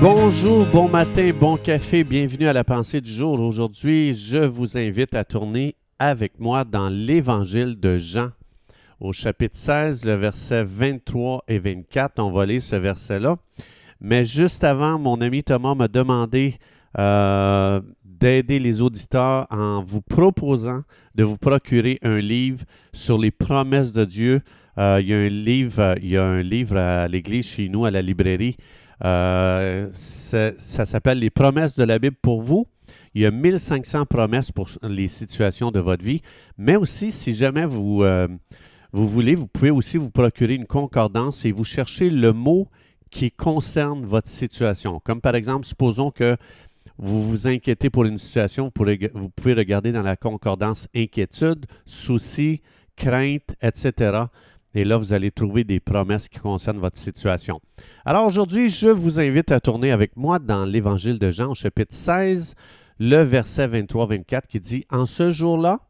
Bonjour, bon matin, bon café, bienvenue à la pensée du jour. Aujourd'hui, je vous invite à tourner avec moi dans l'Évangile de Jean. Au chapitre 16, le verset 23 et 24, on va lire ce verset-là. Mais juste avant, mon ami Thomas m'a demandé euh, d'aider les auditeurs en vous proposant de vous procurer un livre sur les promesses de Dieu. Euh, il, y a un livre, euh, il y a un livre à l'église chez nous, à la librairie. Euh, ça s'appelle Les promesses de la Bible pour vous. Il y a 1500 promesses pour les situations de votre vie. Mais aussi, si jamais vous, vous voulez, vous pouvez aussi vous procurer une concordance et vous cherchez le mot qui concerne votre situation. Comme par exemple, supposons que vous vous inquiétez pour une situation, vous, pouvez regarder dans la concordance inquiétude, souci, crainte, etc. Et là, vous allez trouver des promesses qui concernent votre situation. Alors aujourd'hui, je vous invite à tourner avec moi dans l'Évangile de Jean, au chapitre 16, le verset 23-24, qui dit En ce jour-là,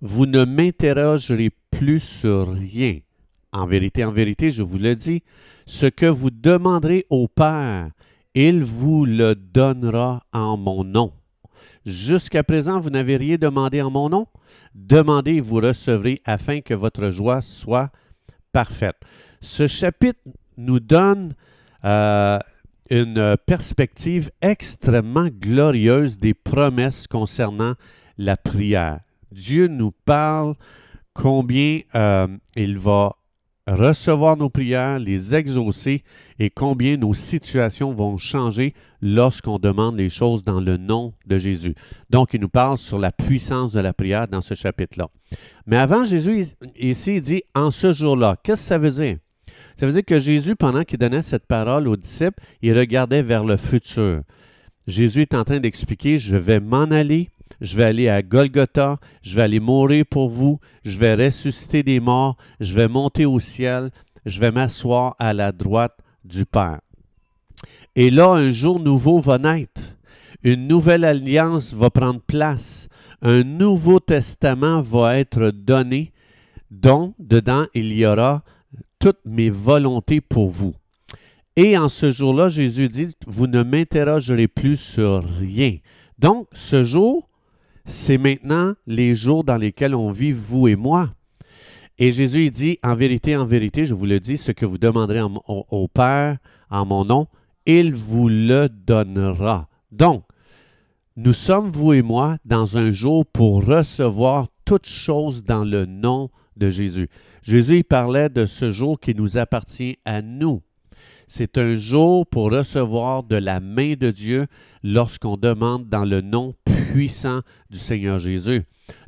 vous ne m'interrogerez plus sur rien. En vérité, en vérité, je vous le dis, ce que vous demanderez au Père, il vous le donnera en mon nom. Jusqu'à présent, vous n'avez rien demandé en mon nom. Demandez et vous recevrez afin que votre joie soit parfaite. Ce chapitre nous donne euh, une perspective extrêmement glorieuse des promesses concernant la prière. Dieu nous parle combien euh, il va recevoir nos prières, les exaucer et combien nos situations vont changer lorsqu'on demande les choses dans le nom de Jésus. Donc, il nous parle sur la puissance de la prière dans ce chapitre-là. Mais avant, Jésus, ici, il dit en ce jour-là. Qu'est-ce que ça veut dire? Ça veut dire que Jésus, pendant qu'il donnait cette parole aux disciples, il regardait vers le futur. Jésus est en train d'expliquer, je vais m'en aller, je vais aller à Golgotha, je vais aller mourir pour vous, je vais ressusciter des morts, je vais monter au ciel, je vais m'asseoir à la droite du Père. Et là, un jour nouveau va naître. Une nouvelle alliance va prendre place. Un nouveau testament va être donné, dont dedans il y aura toutes mes volontés pour vous. Et en ce jour-là, Jésus dit, vous ne m'interrogerez plus sur rien. Donc, ce jour, c'est maintenant les jours dans lesquels on vit, vous et moi. Et Jésus dit, en vérité, en vérité, je vous le dis, ce que vous demanderez au, Père en mon nom, il vous le donnera. Donc, nous sommes, vous et moi, dans un jour pour recevoir toutes choses dans le nom de Jésus. Jésus parlait de ce jour qui nous appartient à nous. C'est un jour pour recevoir de la main de Dieu lorsqu'on demande dans le nom puissant du Seigneur Jésus.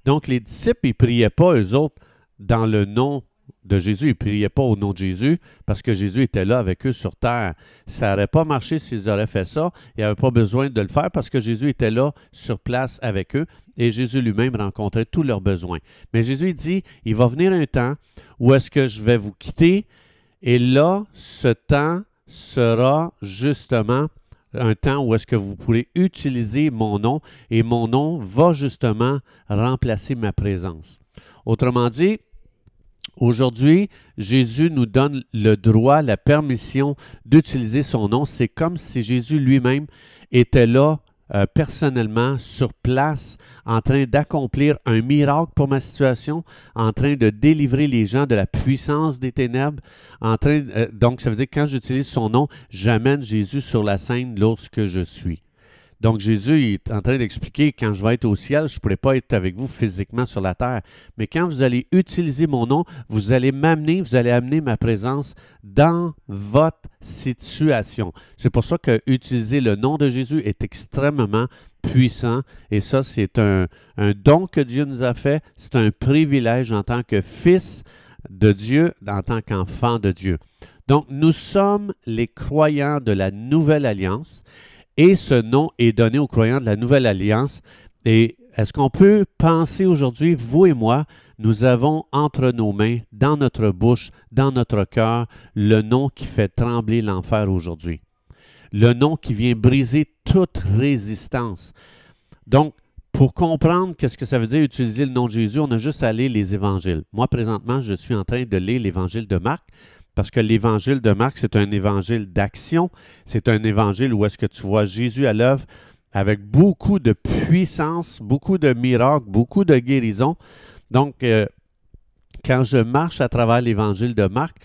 Donc les disciples, ils ne priaient pas, eux autres, dans le nom de Jésus. Ils ne priaient pas au nom de Jésus parce que Jésus était là avec eux sur terre. Ça n'aurait pas marché s'ils auraient fait ça. Il n'y avait pas besoin de le faire parce que Jésus était là sur place avec eux et Jésus lui-même rencontrait tous leurs besoins. Mais Jésus dit, il va venir un temps où est-ce que je vais vous quitter et là, ce temps sera justement un temps où est-ce que vous pourrez utiliser mon nom et mon nom va justement remplacer ma présence. Autrement dit, aujourd'hui, Jésus nous donne le droit, la permission d'utiliser son nom. C'est comme si Jésus lui-même était là euh, personnellement sur place en train d'accomplir un miracle pour ma situation, en train de délivrer les gens de la puissance des ténèbres, en train euh, donc ça veut dire que quand j'utilise son nom, j'amène Jésus sur la scène lorsque je suis. Donc Jésus est en train d'expliquer, quand je vais être au ciel, je ne pourrai pas être avec vous physiquement sur la terre. Mais quand vous allez utiliser mon nom, vous allez m'amener, vous allez amener ma présence dans votre situation. C'est pour ça que utiliser le nom de Jésus est extrêmement puissant. Et ça, c'est un, un don que Dieu nous a fait. C'est un privilège en tant que fils de Dieu, en tant qu'enfant de Dieu. Donc, nous sommes les croyants de la nouvelle alliance. Et ce nom est donné aux croyants de la Nouvelle Alliance. Et est-ce qu'on peut penser aujourd'hui, vous et moi, nous avons entre nos mains, dans notre bouche, dans notre cœur, le nom qui fait trembler l'enfer aujourd'hui? Le nom qui vient briser toute résistance. Donc, pour comprendre qu'est-ce que ça veut dire utiliser le nom de Jésus, on a juste à lire les évangiles. Moi, présentement, je suis en train de lire l'évangile de Marc parce que l'évangile de Marc, c'est un évangile d'action, c'est un évangile où est-ce que tu vois Jésus à l'œuvre avec beaucoup de puissance, beaucoup de miracles, beaucoup de guérisons. Donc, euh, quand je marche à travers l'évangile de Marc,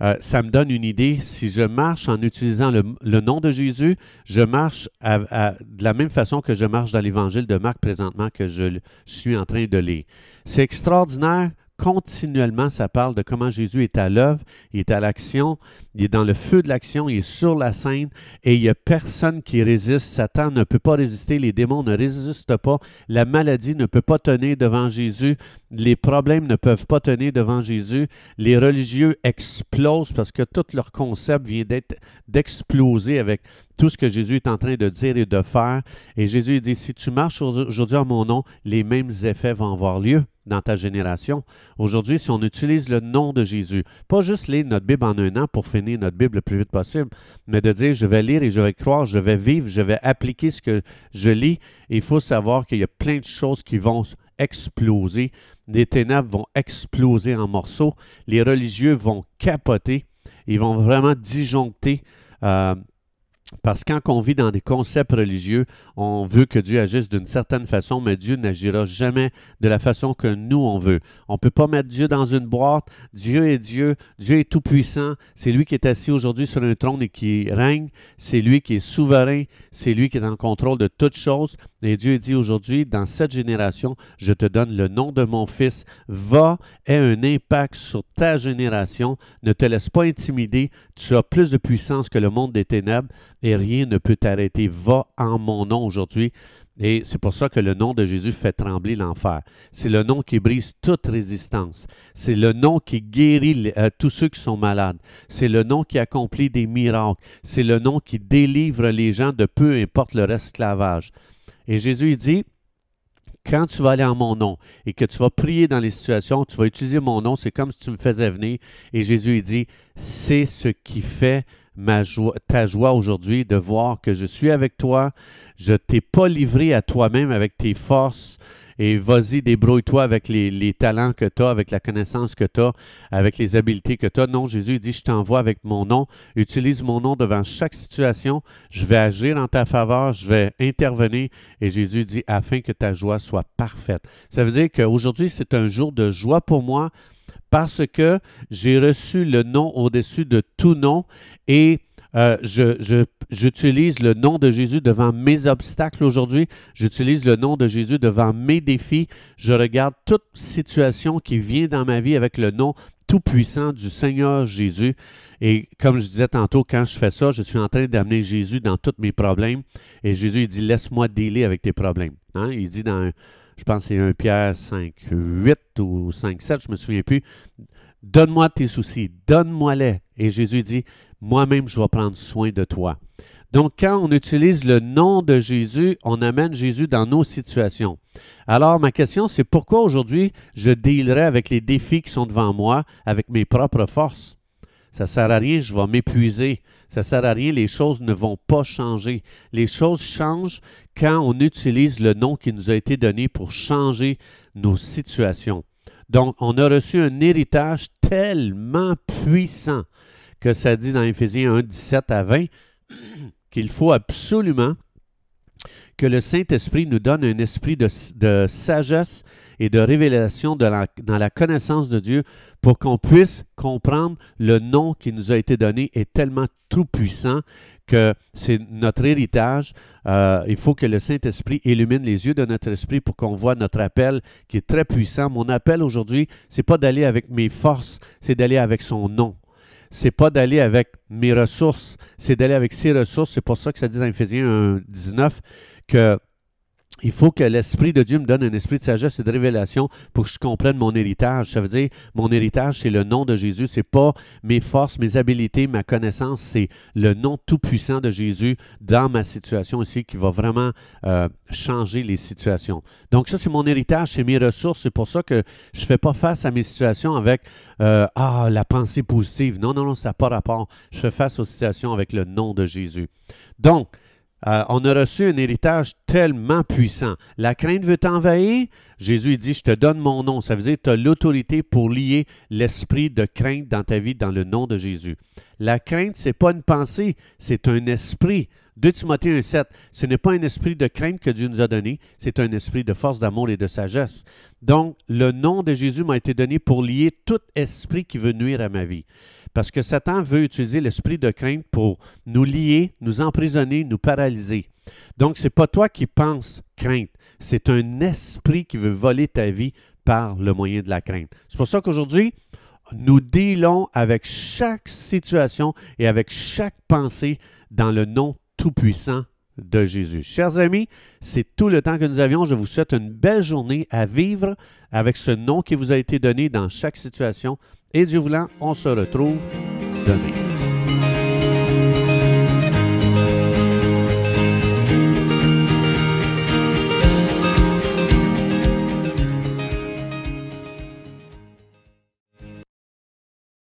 euh, ça me donne une idée. Si je marche en utilisant le, nom de Jésus, je marche de la même façon que je marche dans l'évangile de Marc présentement que je suis en train de lire. C'est extraordinaire continuellement, ça parle de comment Jésus est à l'œuvre, il est à l'action, il est dans le feu de l'action, il est sur la scène et il n'y a personne qui résiste. Satan ne peut pas résister, les démons ne résistent pas, la maladie ne peut pas tenir devant Jésus, les problèmes ne peuvent pas tenir devant Jésus, les religieux explosent parce que tout leur concept vient d'exploser avec tout ce que Jésus est en train de dire et de faire. Et Jésus dit, si tu marches aujourd'hui en mon nom, les mêmes effets vont avoir lieu dans ta génération. Aujourd'hui, si on utilise le nom de Jésus, pas juste lire notre Bible en un an pour finir notre Bible le plus vite possible, mais de dire, je vais lire et je vais croire, je vais vivre, je vais appliquer ce que je lis. il faut savoir qu'il y a plein de choses qui vont exploser. Les ténèbres vont exploser en morceaux. Les religieux vont capoter. Ils vont vraiment disjoncter euh, parce que quand on vit dans des concepts religieux, on veut que Dieu agisse d'une certaine façon, mais Dieu n'agira jamais de la façon que nous, on veut. On ne peut pas mettre Dieu dans une boîte. Dieu est Dieu. Dieu est tout-puissant. C'est lui qui est assis aujourd'hui sur un trône et qui règne. C'est lui qui est souverain. C'est lui qui est en contrôle de toutes choses. Et Dieu dit aujourd'hui, dans cette génération, je te donne le nom de mon fils. Va, aie un impact sur ta génération. Ne te laisse pas intimider. Tu as plus de puissance que le monde des ténèbres et rien ne peut t'arrêter. Va en mon nom aujourd'hui. Et c'est pour ça que le nom de Jésus fait trembler l'enfer. C'est le nom qui brise toute résistance. C'est le nom qui guérit euh, tous ceux qui sont malades. C'est le nom qui accomplit des miracles. C'est le nom qui délivre les gens de peu importe leur esclavage. Et Jésus dit, quand tu vas aller en mon nom et que tu vas prier dans les situations, tu vas utiliser mon nom, c'est comme si tu me faisais venir. Et Jésus dit, c'est ce qui fait ma joie, ta joie aujourd'hui de voir que je suis avec toi. Je t'ai pas livré à toi-même avec tes forces. Et vas-y, débrouille-toi avec les, talents que tu as, avec la connaissance que tu as, avec les habiletés que tu as. Non, Jésus dit, je t'envoie avec mon nom. Utilise mon nom devant chaque situation. Je vais agir en ta faveur, je vais intervenir. Et Jésus dit, afin que ta joie soit parfaite. Ça veut dire qu'aujourd'hui, c'est un jour de joie pour moi parce que j'ai reçu le nom au-dessus de tout nom et euh, j'utilise le nom de Jésus devant mes obstacles aujourd'hui. J'utilise le nom de Jésus devant mes défis. Je regarde toute situation qui vient dans ma vie avec le nom tout-puissant du Seigneur Jésus. Et comme je disais tantôt, quand je fais ça, je suis en train d'amener Jésus dans tous mes problèmes. Et Jésus, dit, laisse-moi délai avec tes problèmes. Hein? Il dit dans je pense que c'est 1 Pierre 5, 8 ou 5, 7, je ne me souviens plus. Donne-moi tes soucis, donne-moi-les. Et Jésus dit, moi-même, je vais prendre soin de toi. Donc, quand on utilise le nom de Jésus, on amène Jésus dans nos situations. Alors, ma question, c'est pourquoi aujourd'hui je dealerai avec les défis qui sont devant moi avec mes propres forces? Ça ne sert à rien, je vais m'épuiser. Ça ne sert à rien, les choses ne vont pas changer. Les choses changent quand on utilise le nom qui nous a été donné pour changer nos situations. Donc, on a reçu un héritage tellement puissant que ça dit dans Éphésiens 1, 17 à 20 qu'il faut absolument que le Saint-Esprit nous donne un esprit de, sagesse et de révélation dans la connaissance de Dieu pour qu'on puisse comprendre le nom qui nous a été donné est tellement tout puissant que c'est notre héritage. Euh, il faut que le Saint-Esprit illumine les yeux de notre esprit pour qu'on voit notre appel qui est très puissant. Mon appel aujourd'hui, c'est pas d'aller avec mes forces, c'est d'aller avec son nom. C'est pas d'aller avec mes ressources, c'est d'aller avec ses ressources. C'est pour ça que ça dit dans Éphésiens 19 que il faut que l'Esprit de Dieu me donne un esprit de sagesse et de révélation pour que je comprenne mon héritage. Ça veut dire, mon héritage, c'est le nom de Jésus. C'est pas mes forces, mes habiletés, ma connaissance. C'est le nom tout-puissant de Jésus dans ma situation ici qui va vraiment euh, changer les situations. Donc ça, c'est mon héritage, c'est mes ressources. C'est pour ça que je ne fais pas face à mes situations avec euh, ah la pensée positive. Non, non, non, ça n'a pas rapport. Je fais face aux situations avec le nom de Jésus. Donc, Euh, on a reçu un héritage tellement puissant. La crainte veut t'envahir? Jésus dit, je te donne mon nom. Ça veut dire que tu as l'autorité pour lier l'esprit de crainte dans ta vie dans le nom de Jésus. La crainte, ce n'est pas une pensée, c'est un esprit. 2 Timothée 1,7, ce n'est pas un esprit de crainte que Dieu nous a donné, c'est un esprit de force, d'amour et de sagesse. Donc, le nom de Jésus m'a été donné pour lier tout esprit qui veut nuire à ma vie. Parce que Satan veut utiliser l'esprit de crainte pour nous lier, nous emprisonner, nous paralyser. Donc, ce n'est pas toi qui penses crainte, c'est un esprit qui veut voler ta vie par le moyen de la crainte. C'est pour ça qu'aujourd'hui, nous dealons avec chaque situation et avec chaque pensée dans le nom tout-puissant de Jésus. Chers amis, c'est tout le temps que nous avions. Je vous souhaite une belle journée à vivre avec ce nom qui vous a été donné dans chaque situation. Et Dieu voulant, on se retrouve demain.